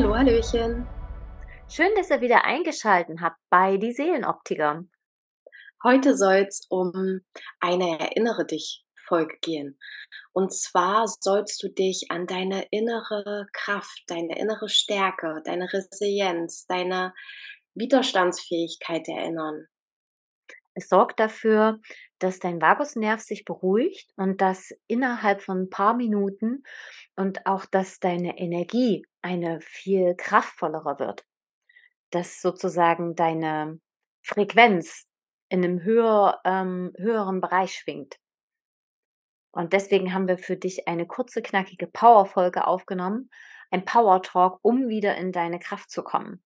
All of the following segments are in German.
Hallo, Hallöchen. Schön, dass ihr wieder eingeschaltet habt bei die Seelenoptiker. Heute soll es um eine Erinnere dich Folge gehen. Und zwar sollst du dich an deine innere Kraft, deine innere Stärke, deine Resilienz, deine Widerstandsfähigkeit erinnern. Es sorgt dafür, dass dein Vagusnerv sich beruhigt und dass innerhalb von ein paar Minuten und auch, dass deine Energie eine viel kraftvollere wird. Dass sozusagen deine Frequenz in einem höher, ähm, höheren Bereich schwingt. Und deswegen haben wir für dich eine kurze, knackige Power-Folge aufgenommen, ein Power-Talk, um wieder in deine Kraft zu kommen.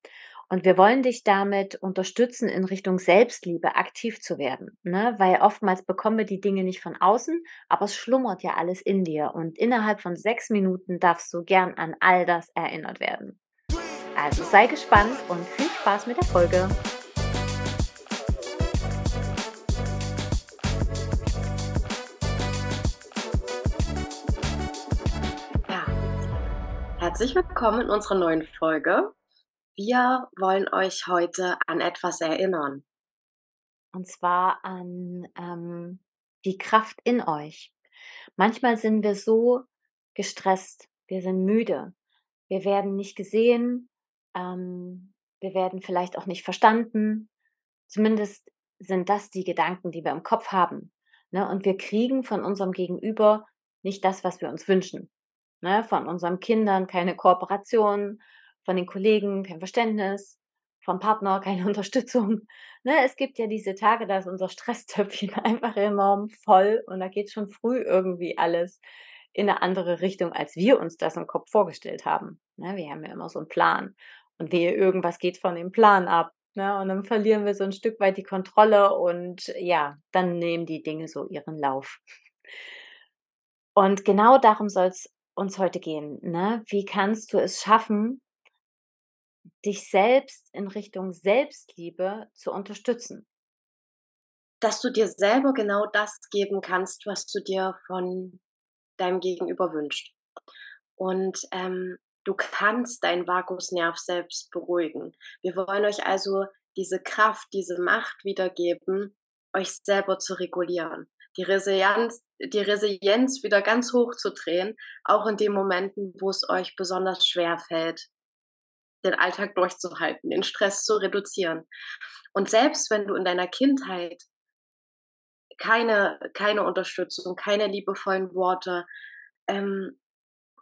Und wir wollen dich damit unterstützen, in Richtung Selbstliebe aktiv zu werden. Ne? Weil oftmals bekommen wir die Dinge nicht von außen, aber es schlummert ja alles in dir. Und innerhalb von sechs Minuten darfst du gern an all das erinnert werden. Also sei gespannt und viel Spaß mit der Folge. Herzlich willkommen in unserer neuen Folge. Wir wollen euch heute an etwas erinnern. Und zwar an ähm, die Kraft in euch. Manchmal sind wir so gestresst, wir sind müde, wir werden nicht gesehen, ähm, wir werden vielleicht auch nicht verstanden. Zumindest sind das die Gedanken, die wir im Kopf haben. Ne? Und wir kriegen von unserem Gegenüber nicht das, was wir uns wünschen. Ne? Von unseren Kindern keine Kooperation, von den Kollegen kein Verständnis, vom Partner keine Unterstützung. Ne, es gibt ja diese Tage, da ist unser Stresstöpfchen einfach enorm voll und da geht schon früh irgendwie alles in eine andere Richtung, als wir uns das im Kopf vorgestellt haben. Ne, wir haben ja immer so einen Plan und wehe, irgendwas geht von dem Plan ab. Ne, und dann verlieren wir so ein Stück weit die Kontrolle und ja, dann nehmen die Dinge so ihren Lauf. Und genau darum soll es uns heute gehen. Ne? Wie kannst du es schaffen, dich selbst in Richtung Selbstliebe zu unterstützen. Dass du dir selber genau das geben kannst, was du dir von deinem Gegenüber wünscht. Und ähm, du kannst deinen Vagusnerv selbst beruhigen. Wir wollen euch also diese Kraft, diese Macht wiedergeben, euch selber zu regulieren. Die Resilienz, die Resilienz wieder ganz hoch zu drehen, auch in den Momenten, wo es euch besonders schwer fällt, den Alltag durchzuhalten, den Stress zu reduzieren. Und selbst wenn du in deiner Kindheit keine, keine Unterstützung, keine liebevollen Worte, ähm,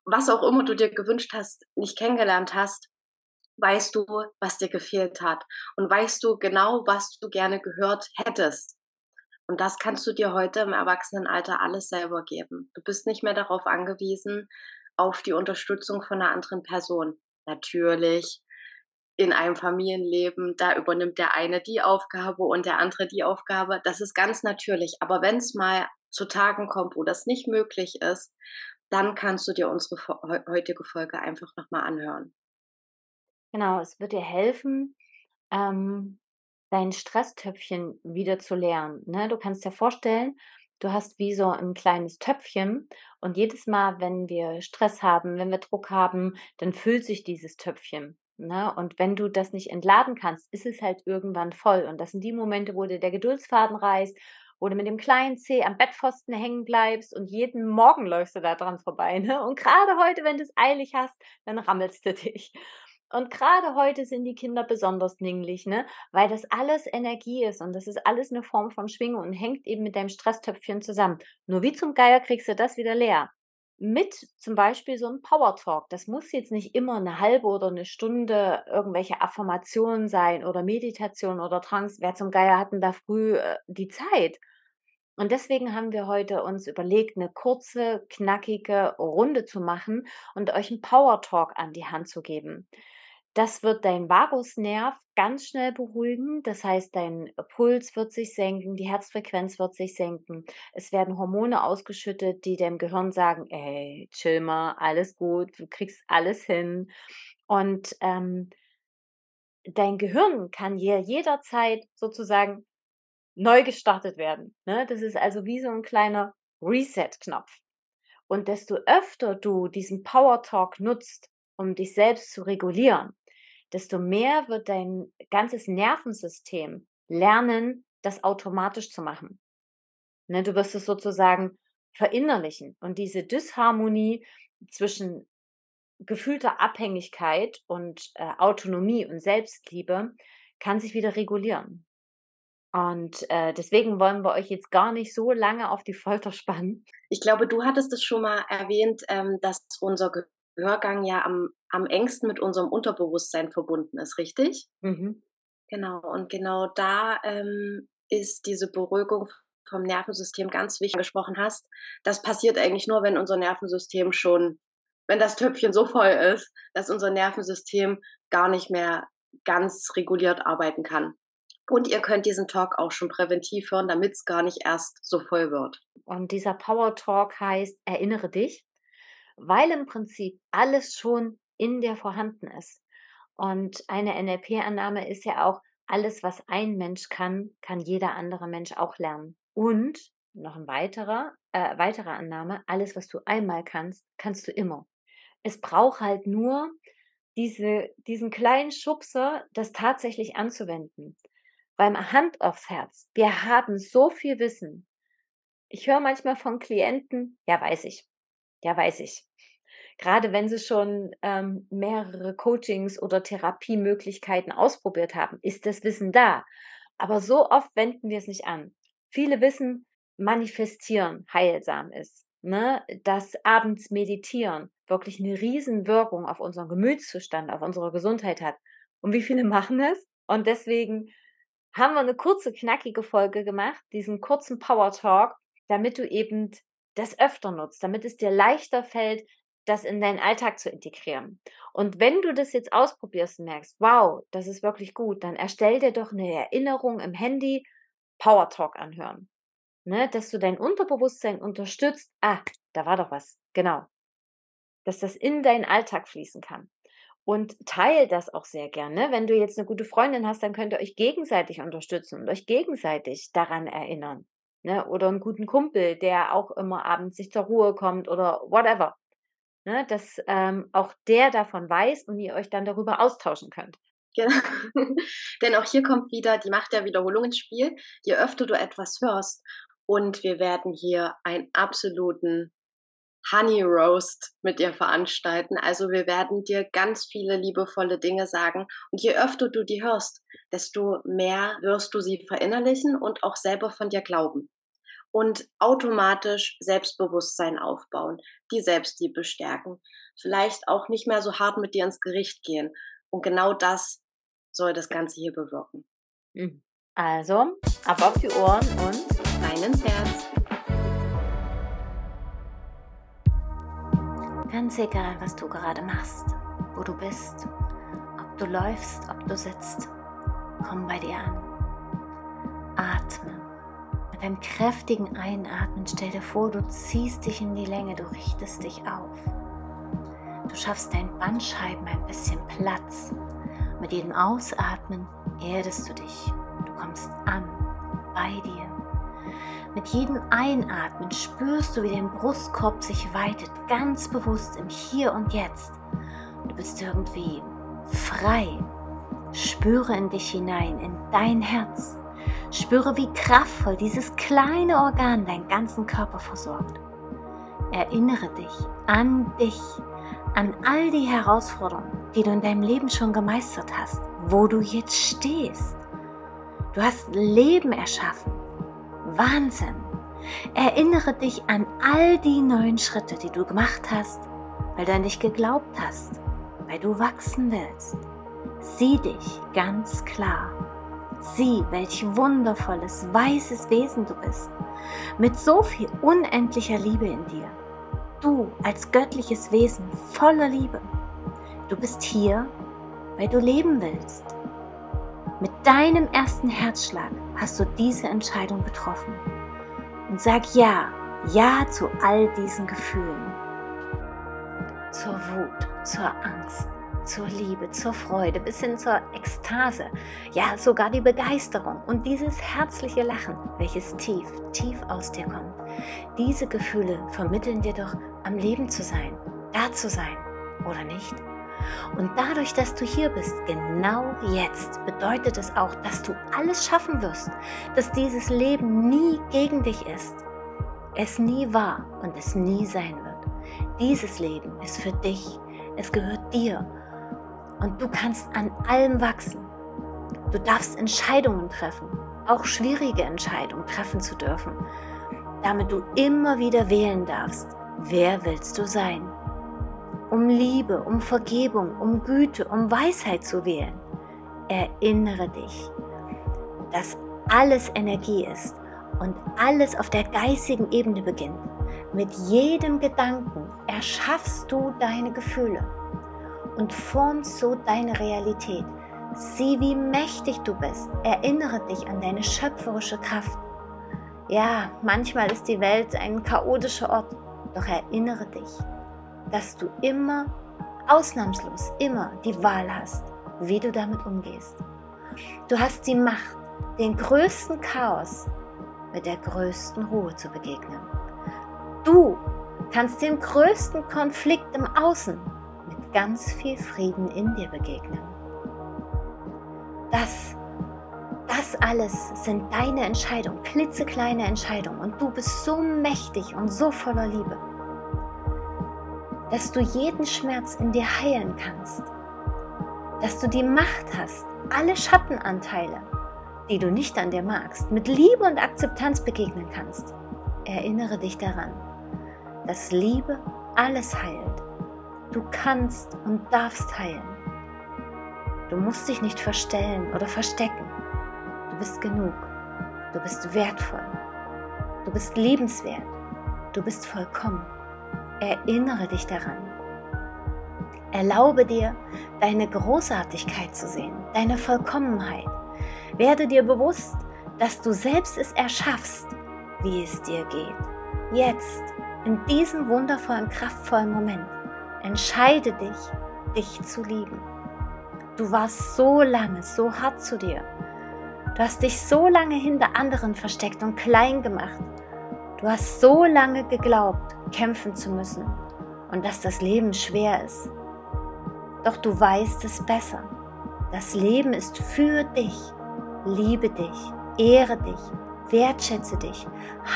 was auch immer du dir gewünscht hast, nicht kennengelernt hast, weißt du, was dir gefehlt hat und weißt du genau, was du gerne gehört hättest. Und das kannst du dir heute im Erwachsenenalter alles selber geben. Du bist nicht mehr darauf angewiesen, auf die Unterstützung von einer anderen Person natürlich in einem Familienleben, da übernimmt der eine die Aufgabe und der andere die Aufgabe. Das ist ganz natürlich. Aber wenn es mal zu Tagen kommt, wo das nicht möglich ist, dann kannst du dir unsere heutige Folge einfach nochmal anhören. Genau, es wird dir helfen, ähm, dein Stresstöpfchen wieder zu lernen. Ne? Du kannst dir vorstellen, du hast wie so ein kleines Töpfchen und jedes Mal, wenn wir Stress haben, wenn wir Druck haben, dann füllt sich dieses Töpfchen. Ne? Und wenn du das nicht entladen kannst, ist es halt irgendwann voll. Und das sind die Momente, wo dir der Geduldsfaden reißt, wo du mit dem kleinen Zeh am Bettpfosten hängen bleibst und jeden Morgen läufst du da dran vorbei. Ne? Und gerade heute, wenn du es eilig hast, dann rammelst du dich. Und gerade heute sind die Kinder besonders ninglich, ne? Weil das alles Energie ist und das ist alles eine Form von Schwingung und hängt eben mit deinem Stresstöpfchen zusammen. Nur wie zum Geier kriegst du das wieder leer? Mit zum Beispiel so einem Power Talk. Das muss jetzt nicht immer eine halbe oder eine Stunde irgendwelche Affirmationen sein oder Meditation oder Trance. Wer zum Geier hatten da früh äh, die Zeit? Und deswegen haben wir heute uns überlegt, eine kurze, knackige Runde zu machen und euch einen Power Talk an die Hand zu geben. Das wird dein Vagusnerv ganz schnell beruhigen. Das heißt, dein Puls wird sich senken, die Herzfrequenz wird sich senken. Es werden Hormone ausgeschüttet, die dem Gehirn sagen, ey, chill mal, alles gut, du kriegst alles hin. Und ähm, dein Gehirn kann hier jederzeit sozusagen neu gestartet werden. Ne? Das ist also wie so ein kleiner Reset-Knopf. Und desto öfter du diesen Power Talk nutzt, um dich selbst zu regulieren, desto mehr wird dein ganzes Nervensystem lernen, das automatisch zu machen. Ne, du wirst es sozusagen verinnerlichen. Und diese Disharmonie zwischen gefühlter Abhängigkeit und äh, Autonomie und Selbstliebe kann sich wieder regulieren. Und äh, deswegen wollen wir euch jetzt gar nicht so lange auf die Folter spannen. Ich glaube, du hattest es schon mal erwähnt, ähm, dass unser Gehörgang ja am, am engsten mit unserem Unterbewusstsein verbunden ist, richtig? Mhm. Genau, und genau da ähm, ist diese Beruhigung vom Nervensystem ganz wichtig gesprochen hast. Das passiert eigentlich nur, wenn unser Nervensystem schon, wenn das Töpfchen so voll ist, dass unser Nervensystem gar nicht mehr ganz reguliert arbeiten kann. Und ihr könnt diesen Talk auch schon präventiv hören, damit es gar nicht erst so voll wird. Und dieser Power Talk heißt, erinnere dich, weil im Prinzip alles schon in dir vorhanden ist. Und eine NLP-Annahme ist ja auch, alles, was ein Mensch kann, kann jeder andere Mensch auch lernen. Und noch ein weiterer, äh, weitere Annahme, alles, was du einmal kannst, kannst du immer. Es braucht halt nur diese, diesen kleinen Schubser, das tatsächlich anzuwenden. Beim Hand aufs Herz, wir haben so viel Wissen. Ich höre manchmal von Klienten, ja weiß ich, ja weiß ich. Gerade wenn sie schon ähm, mehrere Coachings oder Therapiemöglichkeiten ausprobiert haben, ist das Wissen da. Aber so oft wenden wir es nicht an. Viele wissen, manifestieren heilsam ist. Ne? Dass abends meditieren wirklich eine Riesenwirkung auf unseren Gemütszustand, auf unsere Gesundheit hat. Und wie viele machen es? Und deswegen haben wir eine kurze, knackige Folge gemacht, diesen kurzen Power Talk, damit du eben das öfter nutzt, damit es dir leichter fällt, das in deinen Alltag zu integrieren. Und wenn du das jetzt ausprobierst und merkst, wow, das ist wirklich gut, dann erstell dir doch eine Erinnerung im Handy, Power Talk anhören. Ne, dass du dein Unterbewusstsein unterstützt. Ah, da war doch was. Genau. Dass das in deinen Alltag fließen kann. Und teil das auch sehr gerne. Wenn du jetzt eine gute Freundin hast, dann könnt ihr euch gegenseitig unterstützen und euch gegenseitig daran erinnern. Ne? Oder einen guten Kumpel, der auch immer abends sich zur Ruhe kommt oder whatever. Ne? Dass ähm, auch der davon weiß und ihr euch dann darüber austauschen könnt. Genau. Denn auch hier kommt wieder die Macht der Wiederholung ins Spiel. Je öfter du etwas hörst und wir werden hier einen absoluten Honey Roast mit dir veranstalten. Also wir werden dir ganz viele liebevolle Dinge sagen. Und je öfter du die hörst, desto mehr wirst du sie verinnerlichen und auch selber von dir glauben. Und automatisch Selbstbewusstsein aufbauen, die Selbstliebe stärken. Vielleicht auch nicht mehr so hart mit dir ins Gericht gehen. Und genau das soll das Ganze hier bewirken. Mhm. Also, ab auf die Ohren und rein ins Herz. Ganz egal, was du gerade machst, wo du bist, ob du läufst, ob du sitzt, komm bei dir an. Atme. Einem kräftigen Einatmen stell dir vor, du ziehst dich in die Länge, du richtest dich auf. Du schaffst deinen Bandscheiben ein bisschen Platz. Mit jedem Ausatmen erdest du dich. Du kommst an, bei dir. Mit jedem Einatmen spürst du, wie dein Brustkorb sich weitet, ganz bewusst im Hier und Jetzt. Du bist irgendwie frei. Spüre in dich hinein, in dein Herz. Spüre, wie kraftvoll dieses kleine Organ deinen ganzen Körper versorgt. Erinnere dich an dich, an all die Herausforderungen, die du in deinem Leben schon gemeistert hast, wo du jetzt stehst. Du hast Leben erschaffen, Wahnsinn. Erinnere dich an all die neuen Schritte, die du gemacht hast, weil du an dich geglaubt hast, weil du wachsen willst. Sieh dich ganz klar. Sieh, welch wundervolles, weißes Wesen du bist, mit so viel unendlicher Liebe in dir. Du als göttliches Wesen voller Liebe. Du bist hier, weil du leben willst. Mit deinem ersten Herzschlag hast du diese Entscheidung getroffen. Und sag ja, ja zu all diesen Gefühlen. Zur Wut, zur Angst, zur Liebe, zur Freude, bis hin zur Ekstase, ja sogar die Begeisterung und dieses herzliche Lachen, welches tief, tief aus dir kommt. Diese Gefühle vermitteln dir doch, am Leben zu sein, da zu sein, oder nicht? Und dadurch, dass du hier bist, genau jetzt, bedeutet es auch, dass du alles schaffen wirst, dass dieses Leben nie gegen dich ist. Es nie war und es nie sein wird. Dieses Leben ist für dich, es gehört dir und du kannst an allem wachsen. Du darfst Entscheidungen treffen, auch schwierige Entscheidungen treffen zu dürfen, damit du immer wieder wählen darfst, wer willst du sein um Liebe, um Vergebung, um Güte, um Weisheit zu wählen. Erinnere dich, dass alles Energie ist und alles auf der geistigen Ebene beginnt. Mit jedem Gedanken erschaffst du deine Gefühle und formst so deine Realität. Sieh, wie mächtig du bist. Erinnere dich an deine schöpferische Kraft. Ja, manchmal ist die Welt ein chaotischer Ort, doch erinnere dich, dass du immer, ausnahmslos immer die Wahl hast, wie du damit umgehst. Du hast die Macht, den größten Chaos mit der größten Ruhe zu begegnen. Du kannst dem größten Konflikt im Außen ganz viel Frieden in dir begegnen. Das, das alles sind deine Entscheidungen, klitzekleine Entscheidungen und du bist so mächtig und so voller Liebe dass du jeden Schmerz in dir heilen kannst, dass du die Macht hast, alle Schattenanteile, die du nicht an dir magst, mit Liebe und Akzeptanz begegnen kannst. Erinnere dich daran, dass Liebe alles heilt. Du kannst und darfst heilen. Du musst dich nicht verstellen oder verstecken. Du bist genug. Du bist wertvoll. Du bist liebenswert. Du bist vollkommen. Erinnere dich daran. Erlaube dir, deine Großartigkeit zu sehen, deine Vollkommenheit. Werde dir bewusst, dass du selbst es erschaffst, wie es dir geht. Jetzt, in diesem wundervollen, kraftvollen Moment, entscheide dich, dich zu lieben. Du warst so lange so hart zu dir. Du hast dich so lange hinter anderen versteckt und klein gemacht. Du hast so lange geglaubt, kämpfen zu müssen und dass das Leben schwer ist. Doch du weißt es besser. Das Leben ist für dich. Liebe dich, ehre dich, wertschätze dich,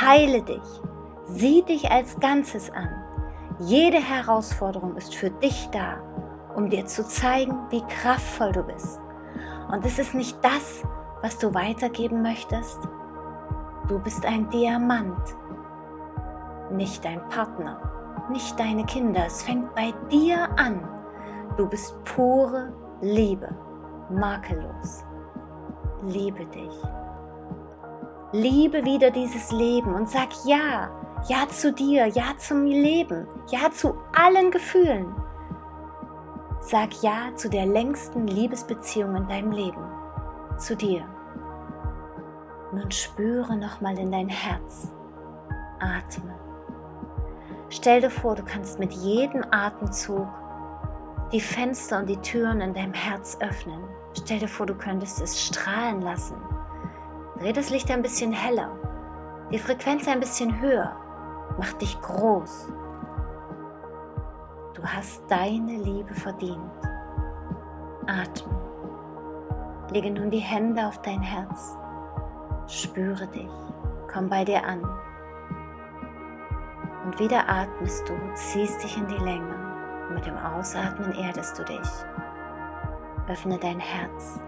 heile dich, sieh dich als Ganzes an. Jede Herausforderung ist für dich da, um dir zu zeigen, wie kraftvoll du bist. Und es ist nicht das, was du weitergeben möchtest. Du bist ein Diamant, nicht dein Partner, nicht deine Kinder. Es fängt bei dir an. Du bist pure Liebe, makellos. Liebe dich. Liebe wieder dieses Leben und sag ja, ja zu dir, ja zum Leben, ja zu allen Gefühlen. Sag ja zu der längsten Liebesbeziehung in deinem Leben, zu dir. Nun spüre nochmal in dein Herz. Atme. Stell dir vor, du kannst mit jedem Atemzug die Fenster und die Türen in deinem Herz öffnen. Stell dir vor, du könntest es strahlen lassen. Dreh das Licht ein bisschen heller, die Frequenz ein bisschen höher. Mach dich groß. Du hast deine Liebe verdient. Atme. Lege nun die Hände auf dein Herz. Spüre dich. Komm bei dir an. Und wieder atmest du, ziehst dich in die Länge. Und mit dem Ausatmen erdest du dich. Öffne dein Herz.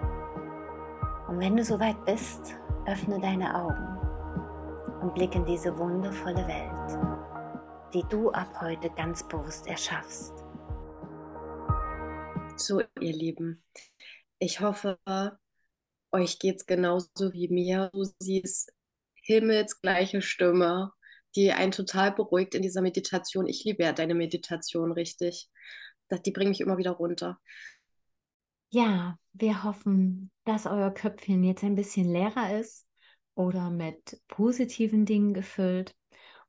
Und wenn du soweit bist, öffne deine Augen und blick in diese wundervolle Welt, die du ab heute ganz bewusst erschaffst. So, ihr Lieben, ich hoffe, euch geht es genauso wie mir. Du siehst himmelsgleiche Stimme die einen total beruhigt in dieser Meditation. Ich liebe ja deine Meditation richtig. Die bringt mich immer wieder runter. Ja, wir hoffen, dass euer Köpfchen jetzt ein bisschen leerer ist oder mit positiven Dingen gefüllt.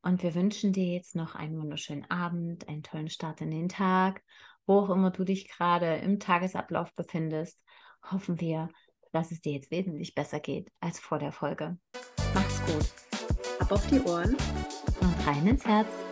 Und wir wünschen dir jetzt noch einen wunderschönen Abend, einen tollen Start in den Tag, wo auch immer du dich gerade im Tagesablauf befindest. Hoffen wir, dass es dir jetzt wesentlich besser geht als vor der Folge. Mach's gut. Ab auf die Ohren und rein ins Herz.